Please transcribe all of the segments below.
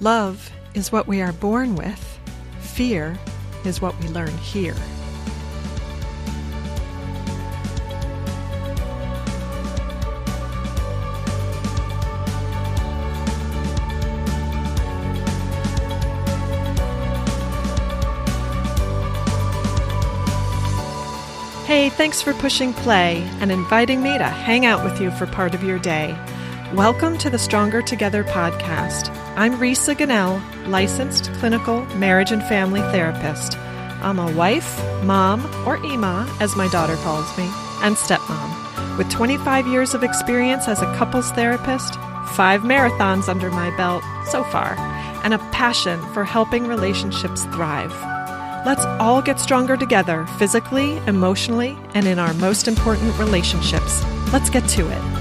Love is what we are born with, fear is what we learn here. Hey, thanks for pushing play and inviting me to hang out with you for part of your day. Welcome to the Stronger Together podcast. I'm Risa Ganel, licensed clinical marriage and family therapist. I'm a wife, mom, or Ema, as my daughter calls me, and stepmom. With 25 years of experience as a couples therapist, five marathons under my belt so far, and a passion for helping relationships thrive. Let's all get stronger together, physically, emotionally, and in our most important relationships. Let's get to it.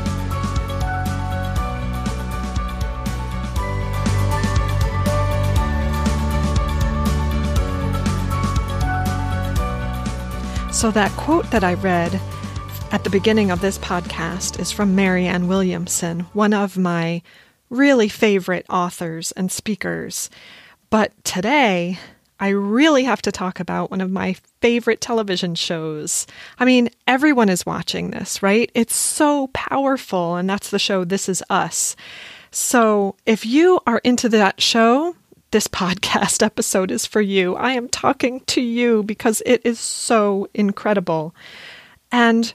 So, that quote that I read at the beginning of this podcast is from Marianne Williamson, one of my really favorite authors and speakers. But today, I really have to talk about one of my favorite television shows. I mean, everyone is watching this, right? It's so powerful, and that's the show This Is Us. So, if you are into that show, this podcast episode is for you. I am talking to you because it is so incredible. And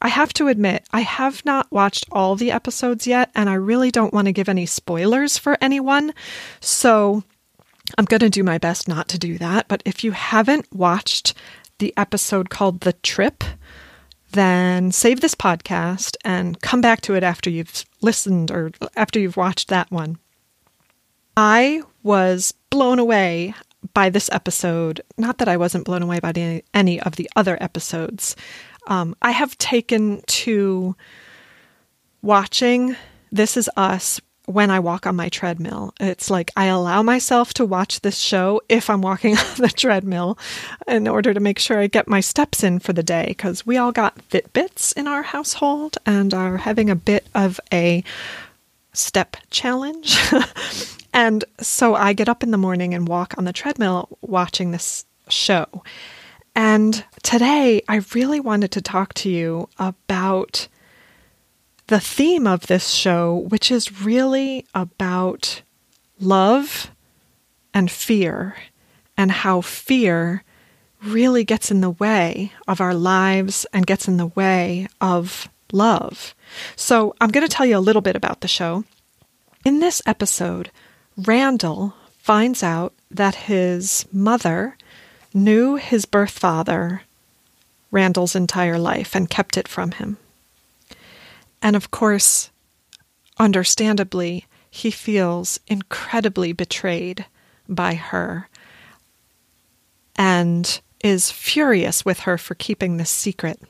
I have to admit, I have not watched all the episodes yet, and I really don't want to give any spoilers for anyone. So I'm going to do my best not to do that. But if you haven't watched the episode called The Trip, then save this podcast and come back to it after you've listened or after you've watched that one. I was blown away by this episode. Not that I wasn't blown away by any, any of the other episodes. Um, I have taken to watching This Is Us when I walk on my treadmill. It's like I allow myself to watch this show if I'm walking on the treadmill in order to make sure I get my steps in for the day because we all got Fitbits in our household and are having a bit of a step challenge. And so I get up in the morning and walk on the treadmill watching this show. And today I really wanted to talk to you about the theme of this show, which is really about love and fear, and how fear really gets in the way of our lives and gets in the way of love. So, I'm going to tell you a little bit about the show. In this episode, Randall finds out that his mother knew his birth father Randall's entire life and kept it from him. And of course, understandably, he feels incredibly betrayed by her and is furious with her for keeping this secret.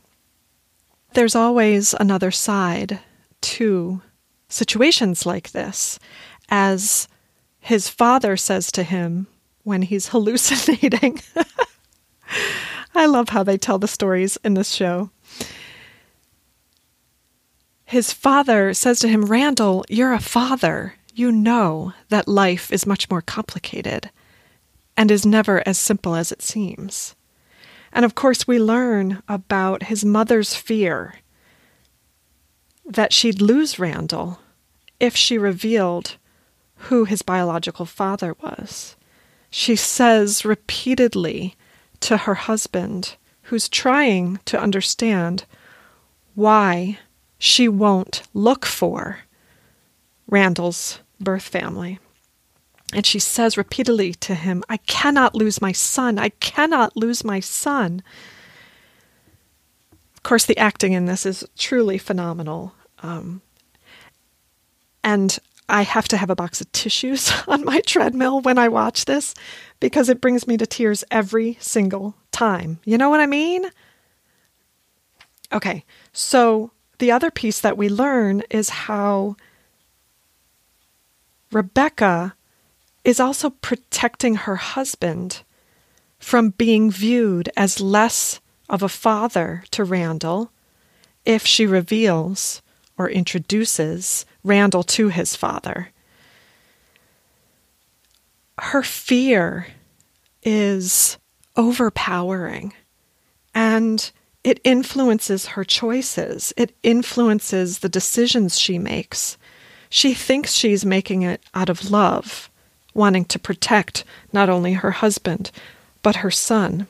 There's always another side to situations like this, as his father says to him when he's hallucinating. I love how they tell the stories in this show. His father says to him, Randall, you're a father. You know that life is much more complicated and is never as simple as it seems. And of course, we learn about his mother's fear that she'd lose Randall if she revealed who his biological father was. She says repeatedly to her husband, who's trying to understand why she won't look for Randall's birth family. And she says repeatedly to him, I cannot lose my son. I cannot lose my son. Of course, the acting in this is truly phenomenal. Um, and I have to have a box of tissues on my treadmill when I watch this because it brings me to tears every single time. You know what I mean? Okay, so the other piece that we learn is how Rebecca is also protecting her husband from being viewed as less of a father to Randall if she reveals or introduces Randall to his father. her fear is overpowering and it influences her choices. It influences the decisions she makes. She thinks she's making it out of love, wanting to protect not only her husband, but her son.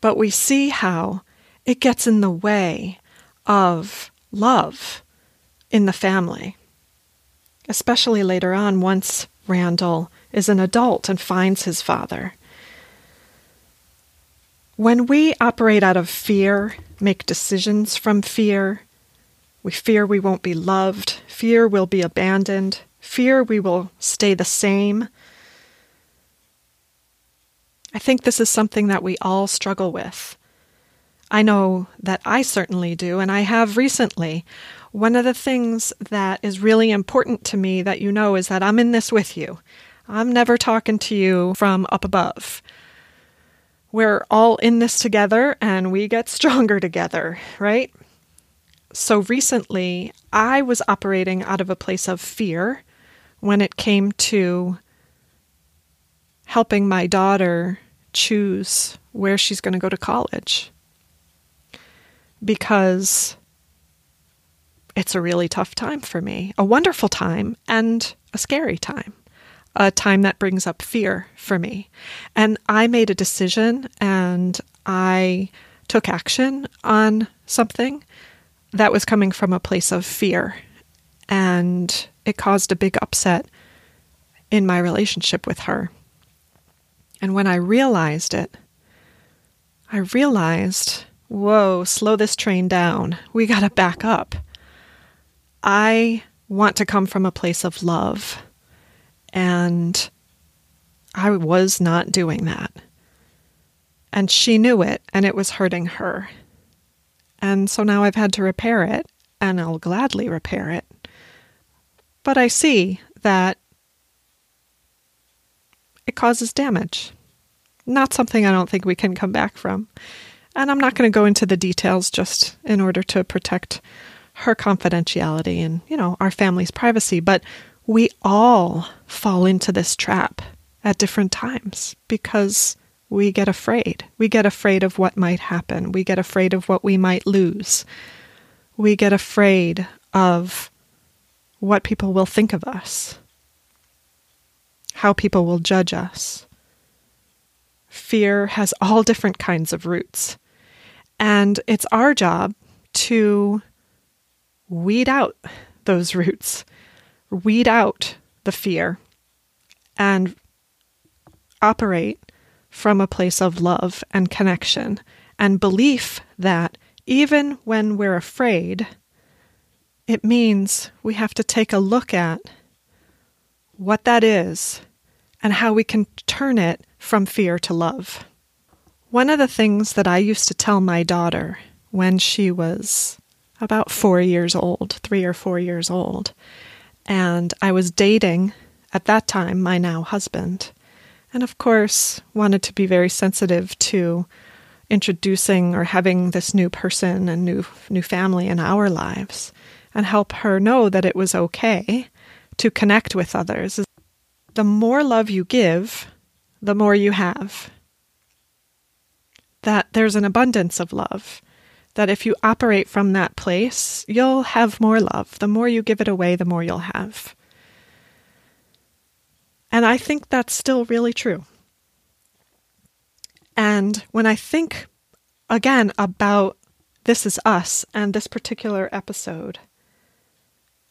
But we see how it gets in the way of love in the family, especially later on once Randall is an adult and finds his father. When we operate out of fear, make decisions from fear, we fear we won't be loved, fear we'll be abandoned, fear we will stay the same. I think this is something that we all struggle with. I know that I certainly do, and I have recently. One of the things that is really important to me that you know is that I'm in this with you. I'm never talking to you from up above we're all in this together and we get stronger together, right? So recently, I was operating out of a place of fear when it came to helping my daughter choose where she's going to go to college. Because it's a really tough time for me, a wonderful time and a scary time a time that brings up fear for me. And I made a decision and I took action on something that was coming from a place of fear. And it caused a big upset in my relationship with her. And when I realized it, I realized, whoa, slow this train down. We got to back up. I want to come from a place of love. And I was not doing that. And she knew it, and it was hurting her. And so now I've had to repair it, and I'll gladly repair it. But I see that it causes damage. Not something I don't think we can come back from. And I'm not going to go into the details just in order to protect her confidentiality and, you know, our family's privacy. But we all fall into this trap at different times because we get afraid. We get afraid of what might happen. We get afraid of what we might lose. We get afraid of what people will think of us, how people will judge us. Fear has all different kinds of roots. And it's our job to weed out those roots weed out the fear and operate from a place of love and connection and belief that even when we're afraid, it means we have to take a look at what that is and how we can turn it from fear to love. One of the things that I used to tell my daughter when she was about four years old, three or four years old, and I was dating, at that time, my now husband. And of course, wanted to be very sensitive to introducing or having this new person and new new family in our lives and help her know that it was okay to connect with others. The more love you give, the more you have. That there's an abundance of love that if you operate from that place, you'll have more love. The more you give it away, the more you'll have. And I think that's still really true. And when I think again about This Is Us and this particular episode,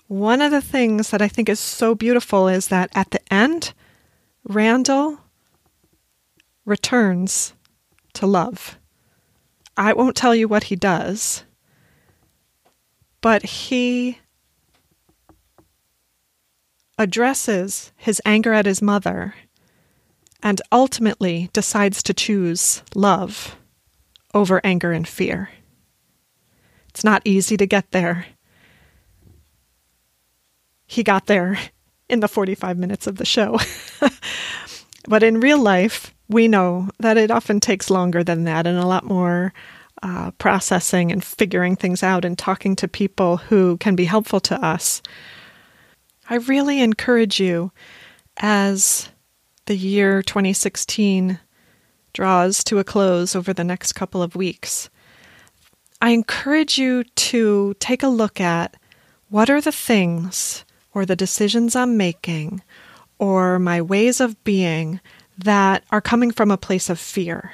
one of the things that I think is so beautiful is that at the end, Randall returns to love. I won't tell you what he does, but he addresses his anger at his mother and ultimately decides to choose love over anger and fear. It's not easy to get there. He got there in the 45 minutes of the show. but in real life, we know that it often takes longer than that and a lot more uh, processing and figuring things out and talking to people who can be helpful to us. I really encourage you as the year 2016 draws to a close over the next couple of weeks, I encourage you to take a look at what are the things or the decisions I'm making or my ways of being that are coming from a place of fear.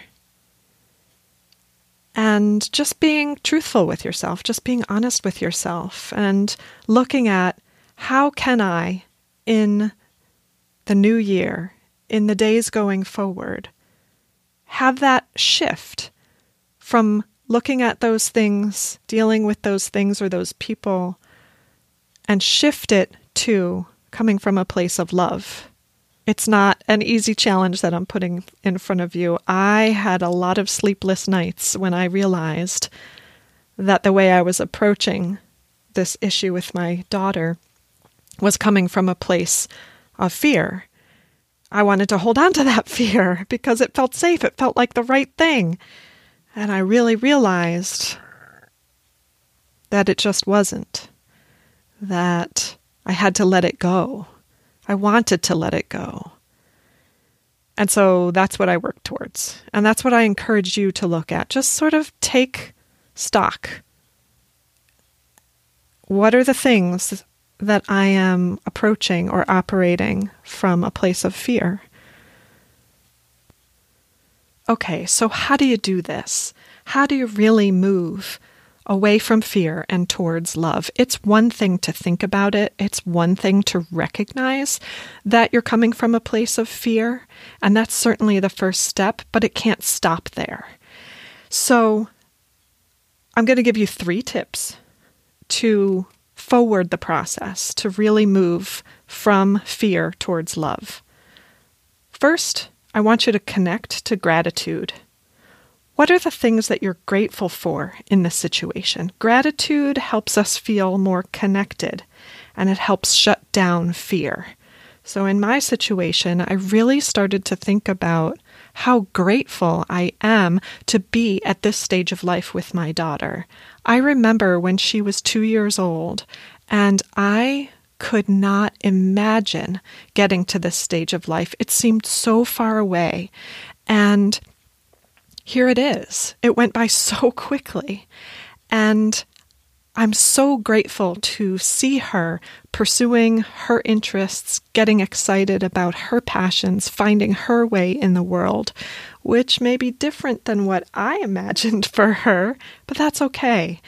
And just being truthful with yourself, just being honest with yourself, and looking at how can I, in the new year, in the days going forward, have that shift from looking at those things, dealing with those things or those people, and shift it to coming from a place of love. It's not an easy challenge that I'm putting in front of you. I had a lot of sleepless nights when I realized that the way I was approaching this issue with my daughter was coming from a place of fear. I wanted to hold on to that fear because it felt safe. It felt like the right thing. And I really realized that it just wasn't. That I had to let it go. I wanted to let it go. And so that's what I work towards. And that's what I encourage you to look at. Just sort of take stock. What are the things that I am approaching or operating from a place of fear? Okay, so how do you do this? How do you really move away from fear and towards love? It's one thing to think about it, it's one thing to recognize that you're coming from a place of fear, and that's certainly the first step, but it can't stop there. So, I'm going to give you three tips to forward the process, to really move from fear towards love. First, I want you to connect to gratitude. What are the things that you're grateful for in this situation? Gratitude helps us feel more connected and it helps shut down fear. So, in my situation, I really started to think about how grateful I am to be at this stage of life with my daughter. I remember when she was two years old, and I could not imagine getting to this stage of life. It seemed so far away. And here it is. It went by so quickly. And I'm so grateful to see her pursuing her interests, getting excited about her passions, finding her way in the world, which may be different than what I imagined for her, but that's okay.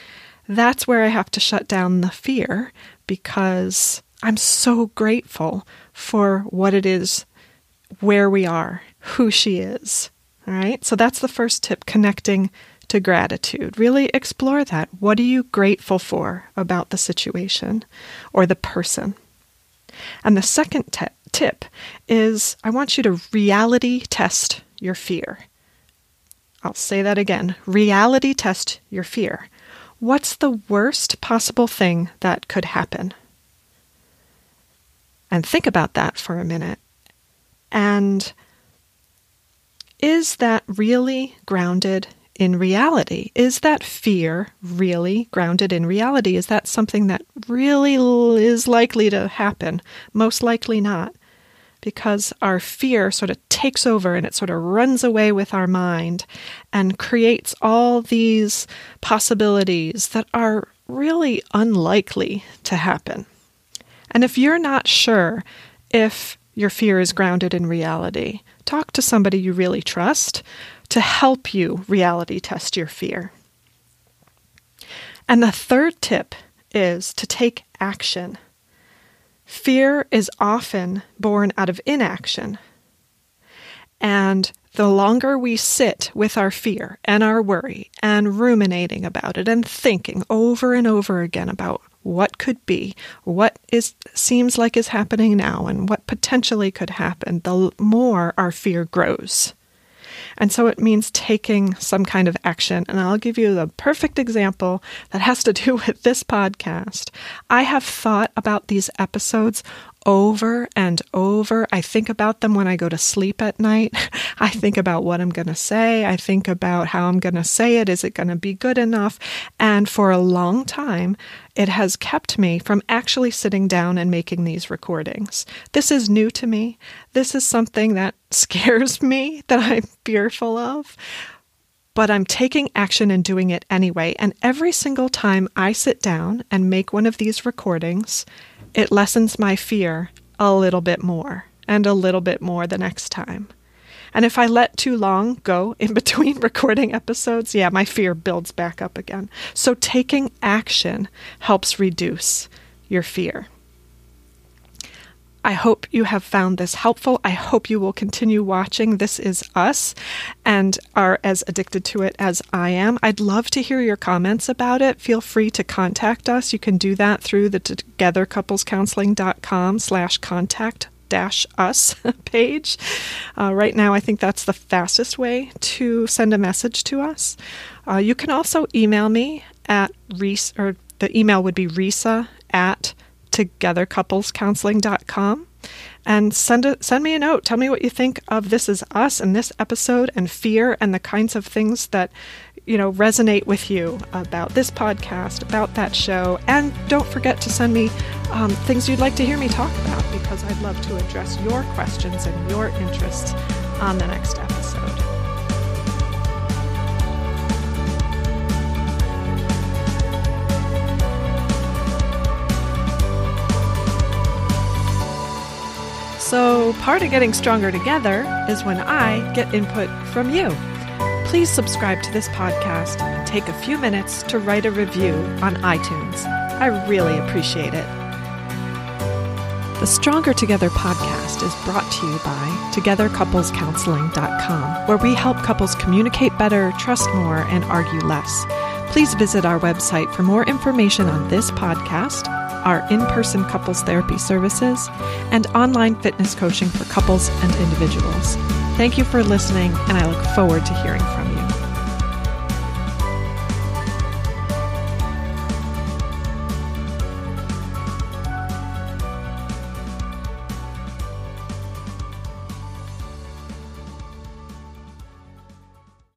That's where I have to shut down the fear because I'm so grateful for what it is, where we are, who she is. All right. So that's the first tip connecting to gratitude. Really explore that. What are you grateful for about the situation or the person? And the second tip is I want you to reality test your fear. I'll say that again reality test your fear. What's the worst possible thing that could happen? And think about that for a minute. And is that really grounded in reality? Is that fear really grounded in reality? Is that something that really is likely to happen? Most likely not, because our fear sort of takes over and it sort of runs away with our mind and creates all these possibilities that are really unlikely to happen. And if you're not sure if your fear is grounded in reality, talk to somebody you really trust to help you reality test your fear. And the third tip is to take action. Fear is often born out of inaction. And the longer we sit with our fear and our worry and ruminating about it and thinking over and over again about what could be, what is seems like is happening now, and what potentially could happen, the more our fear grows. And so it means taking some kind of action. And I'll give you the perfect example that has to do with this podcast. I have thought about these episodes over and over. I think about them when I go to sleep at night. I think about what I'm going to say. I think about how I'm going to say it. Is it going to be good enough? And for a long time, it has kept me from actually sitting down and making these recordings. This is new to me. This is something that scares me, that I'm fearful of but I'm taking action and doing it anyway. And every single time I sit down and make one of these recordings, it lessens my fear a little bit more and a little bit more the next time. And if I let too long go in between recording episodes, yeah, my fear builds back up again. So taking action helps reduce your fear. I hope you have found this helpful. I hope you will continue watching This Is Us and are as addicted to it as I am. I'd love to hear your comments about it. Feel free to contact us. You can do that through the togethercouplescounseling.com slash contact dash us page. Uh, right now, I think that's the fastest way to send a message to us. Uh, you can also email me at Reese, or the email would be Risa at togethercouplescounseling.com and send a, send me a note. Tell me what you think of This Is Us and this episode and fear and the kinds of things that you know resonate with you about this podcast, about that show, and don't forget to send me um, things you'd like to hear me talk about because I'd love to address your questions and your interests on the next episode. So, part of getting stronger together is when I get input from you. Please subscribe to this podcast and take a few minutes to write a review on iTunes. I really appreciate it. The Stronger Together podcast is brought to you by TogetherCouplesCounseling.com, where we help couples communicate better, trust more, and argue less. Please visit our website for more information on this podcast our in person couples therapy services, and online fitness coaching for couples and individuals. Thank you for listening, and I look forward to hearing from you.